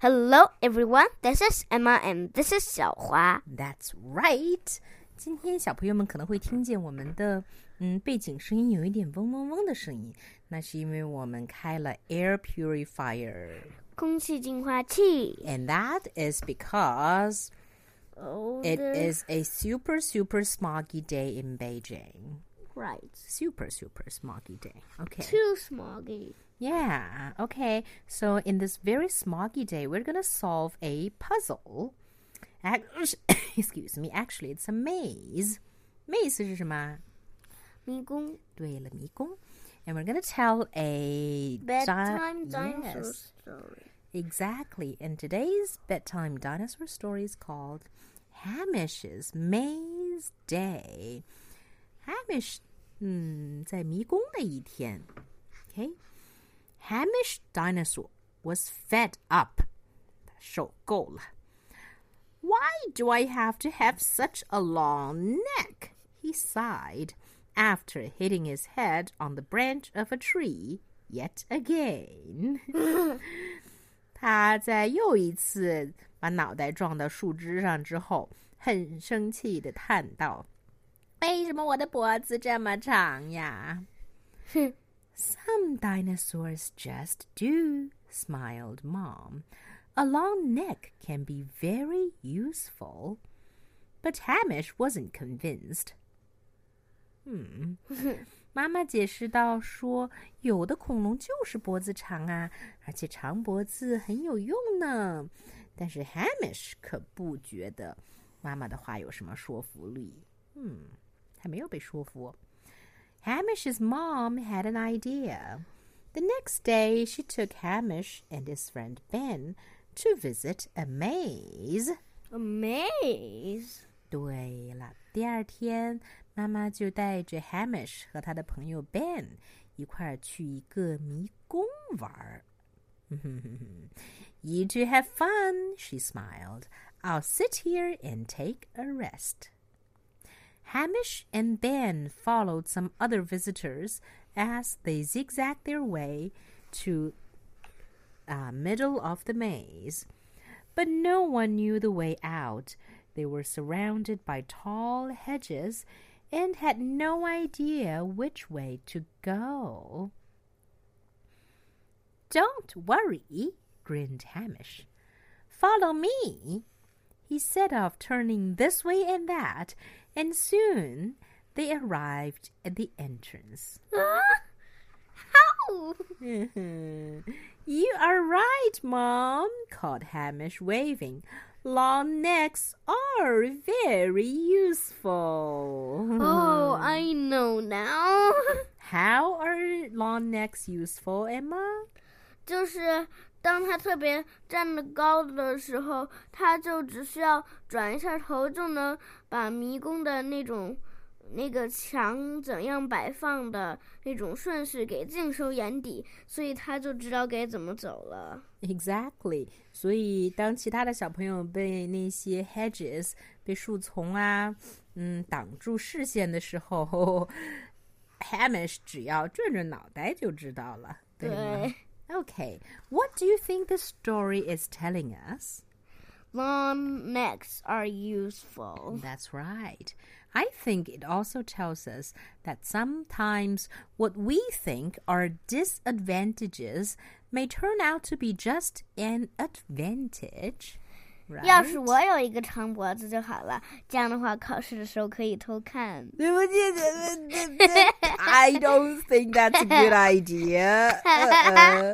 Hello, everyone. This is Emma, and this is 小花。 That's right。今天小朋友们可能会听见我们的嗯背景声音有一点嗡嗡嗡的声音，那是因为我们开了 air purifier。空气净化器。 And that is because Oh, it the- is a super, super smoggy day in Beijing. right. Super, super smoggy day. Okay. Too smoggy. Yeah. Okay. So, in this very smoggy day, we're going to solve a puzzle. Ac- Excuse me. Actually, it's a maze. Maze 是什么？迷宫。对了，迷宫。And we're going to tell a di- Bedtime dinosaur Yes, story. exactly. And today's bedtime dinosaur story is called Hamish's Maze Day. Hamish, 嗯，在迷宫的一天。Okay. Hamish dinosaur was fed up. 受够了。Why do I have to have such a long neck? He sighed after hitting his head on the branch of a tree yet again. 他在又一次把脑袋撞到树枝上之后，很生气的叹道：“ 为什么我的脖子这么长呀？” Some dinosaurs just do, smiled Mom. A long neck can be very useful. But Hamish wasn't convinced. 嗯，妈妈解释道说，有的恐龙就是脖子长啊，而且长脖子很有用呢。但是 Hamish 可不觉得妈妈的话有什么说服力。嗯， 还没有被说服。Hamish's mom had an idea. The next day, she took Hamish and his friend Ben to visit a maze. A maze. 对了，第二天，妈妈就带着 Hamish 和他的朋友 Ben 一块儿去一个迷宫玩儿。you two have fun, she smiled. I'll sit here and take a rest. Hamish and Ben followed some other visitors as they zigzagged their way to uh, middle of the maze. But no one knew the way out. They were surrounded by tall hedges and had no idea which way to go. Don't worry, grinned Hamish. Follow me. He set off turning this way and that, and soon they arrived at the entrance. How? you are right, Mom, called Hamish, waving. Long necks are very useful. Oh, I know now. How are long necks useful, Emma? 就是当它特别站得高的时候，它就只需要转一下头，就能把迷宫的那种那个墙怎样摆放的那种顺序给尽收眼底，所以他就知道该怎么走了。Exactly. 所以当其他的小朋友被那些 hedges 被树丛啊，嗯，挡住视线的时候，Hamish 只要转转脑袋就知道了，对吗对 Okay. What do you think the story is telling us?，long necks are useful. That's right. I think it also tells us that sometimes what we think are disadvantages may turn out to be just an advantage. Right? 要是我有一个长脖子就好了，这样的话考试的时候可以偷看。对不起，对对对 I don't think that's a good idea. Uh-uh.